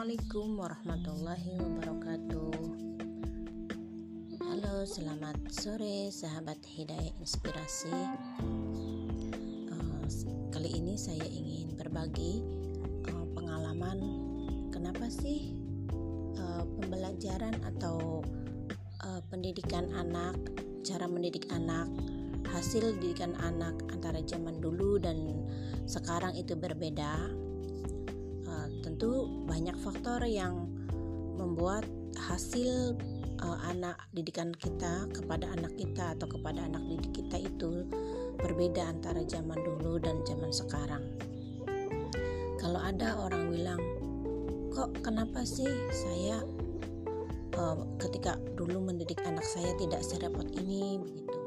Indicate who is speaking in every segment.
Speaker 1: Assalamualaikum warahmatullahi wabarakatuh. Halo selamat sore sahabat Hidayah Inspirasi. Uh, Kali ini saya ingin berbagi uh, pengalaman Kenapa sih uh, pembelajaran atau pendidikan anak Cara mendidik anak Hasil didikan anak antara zaman dulu dan sekarang itu berbeda tentu banyak faktor yang membuat hasil uh, anak didikan kita kepada anak kita atau kepada anak didik kita itu berbeda antara zaman dulu dan zaman sekarang. Kalau ada orang bilang, kok kenapa sih saya uh, ketika dulu mendidik anak saya tidak serepot ini begitu.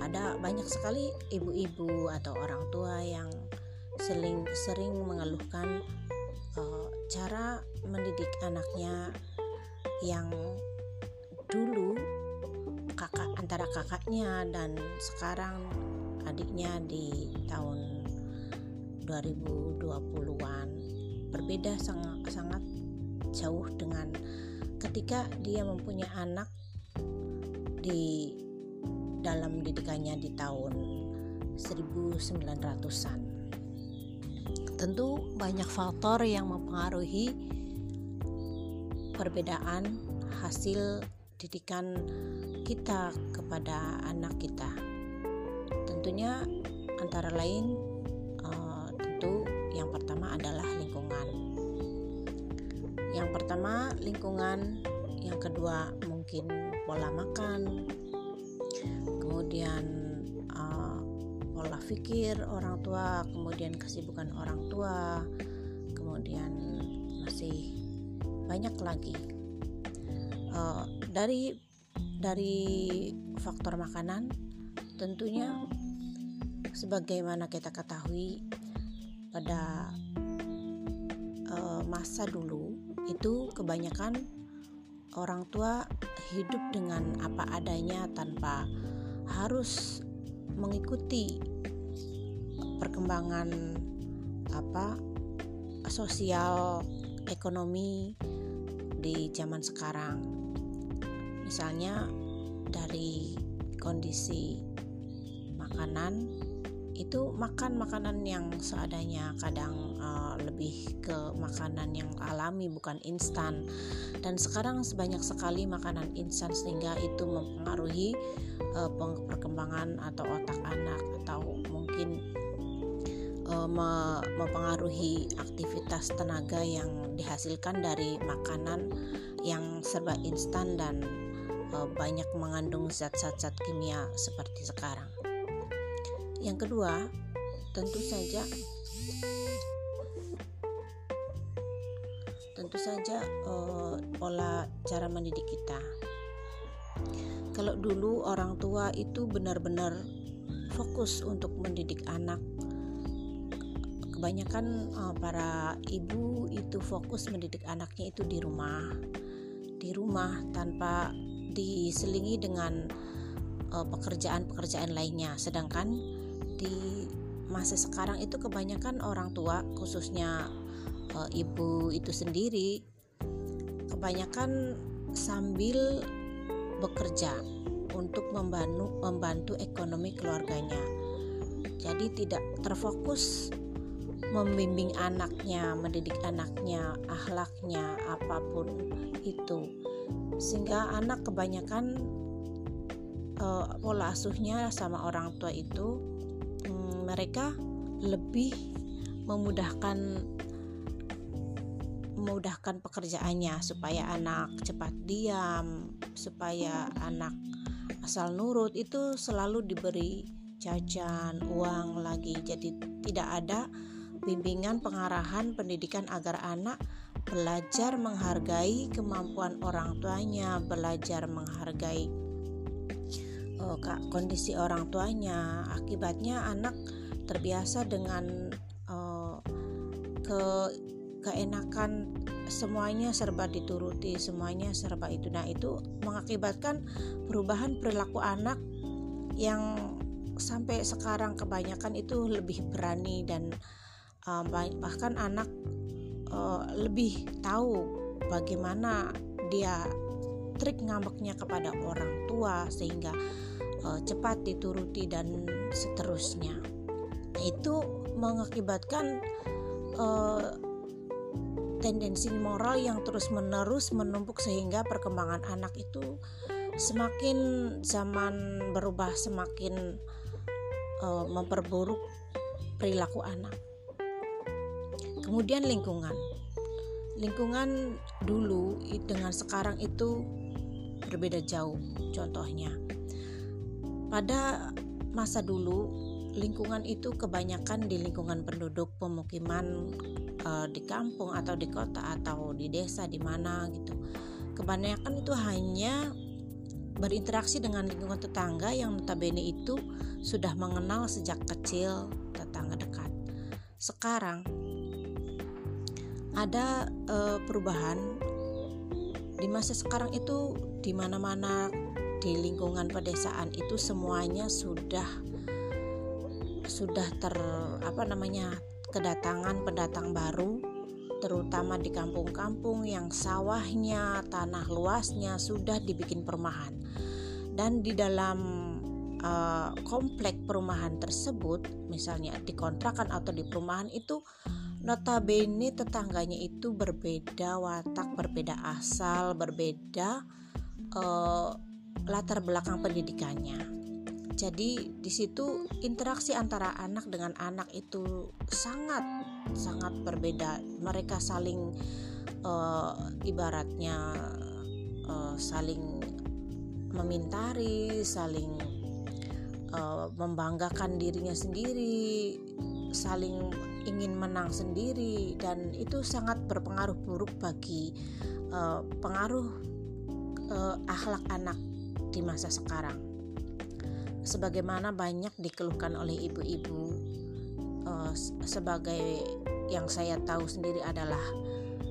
Speaker 1: Ada banyak sekali ibu-ibu atau orang tua yang sering sering mengeluhkan uh, cara mendidik anaknya yang dulu kakak antara kakaknya dan sekarang adiknya di tahun 2020-an berbeda sangat sangat jauh dengan ketika dia mempunyai anak di dalam didikannya di tahun 1900-an tentu banyak faktor yang mempengaruhi perbedaan hasil didikan kita kepada anak kita. Tentunya antara lain uh, tentu yang pertama adalah lingkungan. Yang pertama lingkungan, yang kedua mungkin pola makan, kemudian pola pikir orang tua, kemudian kesibukan orang tua, kemudian masih banyak lagi. Uh, dari dari faktor makanan, tentunya sebagaimana kita ketahui pada uh, masa dulu itu kebanyakan orang tua hidup dengan apa adanya tanpa harus mengikuti perkembangan apa sosial ekonomi di zaman sekarang. Misalnya dari kondisi makanan itu makan makanan yang seadanya kadang uh, lebih ke makanan yang alami bukan instan dan sekarang sebanyak sekali makanan instan sehingga itu mempengaruhi uh, perkembangan atau otak anak atau mungkin uh, mempengaruhi aktivitas tenaga yang dihasilkan dari makanan yang serba instan dan uh, banyak mengandung zat-zat kimia seperti sekarang. Yang kedua, tentu saja tentu saja uh, pola cara mendidik kita. Kalau dulu orang tua itu benar-benar fokus untuk mendidik anak. Kebanyakan uh, para ibu itu fokus mendidik anaknya itu di rumah. Di rumah tanpa diselingi dengan uh, pekerjaan-pekerjaan lainnya. Sedangkan di masa sekarang itu kebanyakan orang tua khususnya e, ibu itu sendiri kebanyakan sambil bekerja untuk membantu membantu ekonomi keluarganya. Jadi tidak terfokus membimbing anaknya, mendidik anaknya, akhlaknya apa pun itu. Sehingga anak kebanyakan uh, pola asuhnya sama orang tua itu mereka lebih memudahkan memudahkan pekerjaannya supaya anak cepat diam, supaya anak asal nurut itu selalu diberi jajan, uang lagi. Jadi tidak ada bimbingan pengarahan pendidikan agar anak belajar menghargai kemampuan orang tuanya, belajar menghargai uh, kondisi orang tuanya. Akibatnya anak terbiasa dengan uh, ke keenakan semuanya serba dituruti semuanya serba itu nah itu mengakibatkan perubahan perilaku anak yang sampai sekarang kebanyakan itu lebih berani dan bahkan anak uh, lebih tahu bagaimana dia trik ngambeknya kepada orang tua sehingga uh, cepat dituruti dan seterusnya itu mengakibatkan uh, tendensi moral yang terus-menerus menumpuk sehingga perkembangan anak itu semakin zaman berubah semakin uh, memperburuk perilaku anak. Kemudian lingkungan. Lingkungan dulu dengan sekarang itu berbeda jauh. Contohnya, pada masa dulu lingkungan itu kebanyakan di lingkungan penduduk pemukiman uh, di kampung atau di kota atau di desa di mana gitu. Kebanyakan itu hanya berinteraksi dengan lingkungan tetangga yang notabene itu sudah mengenal sejak kecil tetangga dekat. Sekarang ada uh, perubahan di masa sekarang itu di mana-mana di lingkungan pedesaan itu semuanya sudah sudah ter apa namanya kedatangan pendatang baru terutama di kampung-kampung yang sawahnya, tanah luasnya sudah dibikin perumahan. Dan di dalam uh, komplek perumahan tersebut, misalnya dikontrakan atau di perumahan itu notabene tetangganya itu berbeda watak, berbeda asal, berbeda uh, latar belakang pendidikannya. Jadi di situ interaksi antara anak dengan anak itu sangat sangat berbeda. Mereka saling uh, ibaratnya uh, saling memintari, saling uh, membanggakan dirinya sendiri, saling ingin menang sendiri dan itu sangat berpengaruh buruk bagi uh, pengaruh uh, akhlak anak di masa sekarang. Sebagaimana banyak dikeluhkan oleh ibu-ibu uh, sebagai yang saya tahu sendiri adalah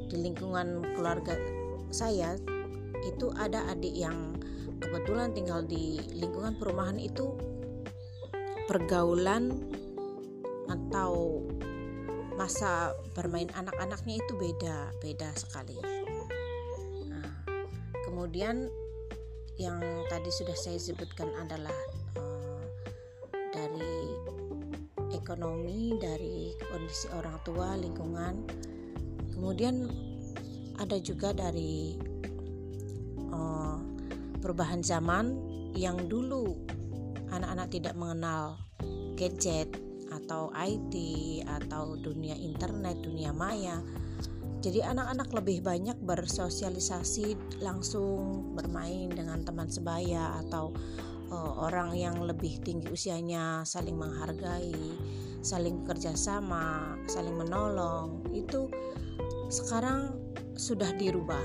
Speaker 1: di lingkungan keluarga saya itu ada adik yang kebetulan tinggal di lingkungan perumahan itu pergaulan atau masa bermain anak-anaknya itu beda beda sekali. Nah, kemudian yang tadi sudah saya sebutkan adalah ekonomi, dari kondisi orang tua, lingkungan. Kemudian ada juga dari uh, perubahan zaman yang dulu anak-anak tidak mengenal gadget atau IT atau dunia internet, dunia maya. Jadi anak-anak lebih banyak bersosialisasi langsung bermain dengan teman sebaya atau uh, orang yang lebih tinggi usianya saling menghargai, saling bekerja sama, saling menolong. Itu sekarang sudah dirubah.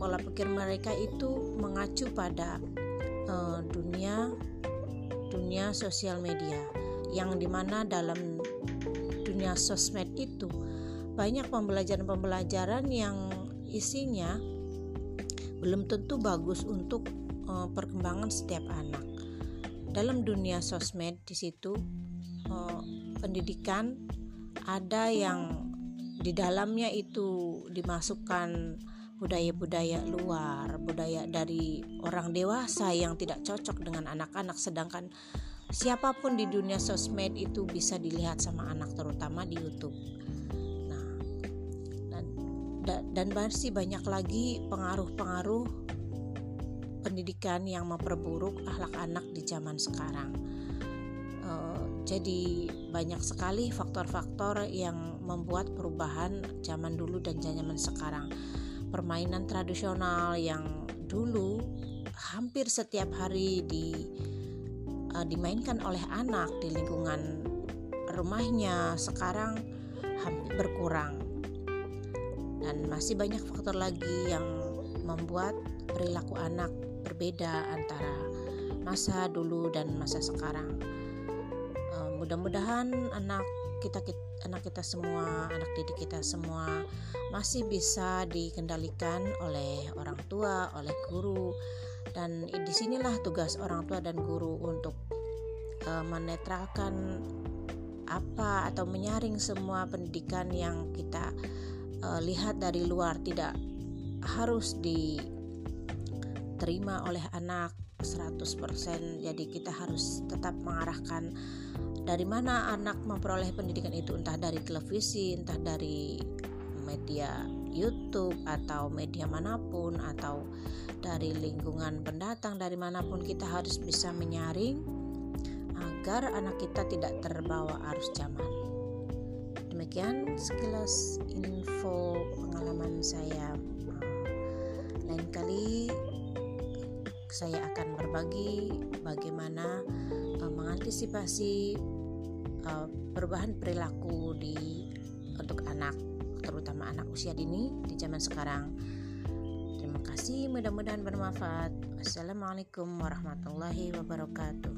Speaker 1: Pola pikir mereka itu mengacu pada uh, dunia dunia sosial media yang di mana dalam dunia sosmed itu banyak pembelajaran-pembelajaran yang isinya belum tentu bagus untuk uh, perkembangan setiap anak. Dalam dunia sosmed di situ uh, pendidikan ada yang di dalamnya itu dimasukkan budaya-budaya luar, budaya dari orang dewasa yang tidak cocok dengan anak-anak sedangkan siapa pun di dunia sosmed itu bisa dilihat sama anak terutama di YouTube. Nah, dan dan masih banyak lagi pengaruh-pengaruh pendidikan yang memperburuk akhlak anak di zaman sekarang. Uh, jadi banyak sekali faktor-faktor yang membuat perubahan zaman dulu dan zaman sekarang. Permainan tradisional yang dulu hampir setiap hari di uh, dimainkan oleh anak di lingkungan rumahnya sekarang hampir berkurang. Dan masih banyak faktor lagi yang membuat perilaku anak berbeda antara masa dulu dan masa sekarang. Uh, mudah-mudahan anak kita, anak kita semua, anak didik kita semua masih bisa dikendalikan oleh orang tua, oleh guru. Dan di sinilah tugas orang tua dan guru untuk uh, menetralkan apa atau menyaring semua pendidikan yang kita uh, lihat dari luar. Tidak harus diterima oleh anak 100% jadi kita harus tetap mengarahkan dari mana anak memperoleh pendidikan itu? Entah dari televisi entah dari media YouTube atau media mana pun atau dari lingkungan pendatang. Dari mana pun kita harus bisa menyaring agar anak kita tidak terbawa arus zaman demikian sekilas info pengalaman saya. Lain kali saya akan berbagi bagaimana uh, mengantisipasi uh, perubahan perilaku di untuk anak terutama anak usia dini di zaman sekarang. Terima kasih, mudah-mudahan bermanfaat. Wassalamualaikum warahmatullahi wabarakatuh.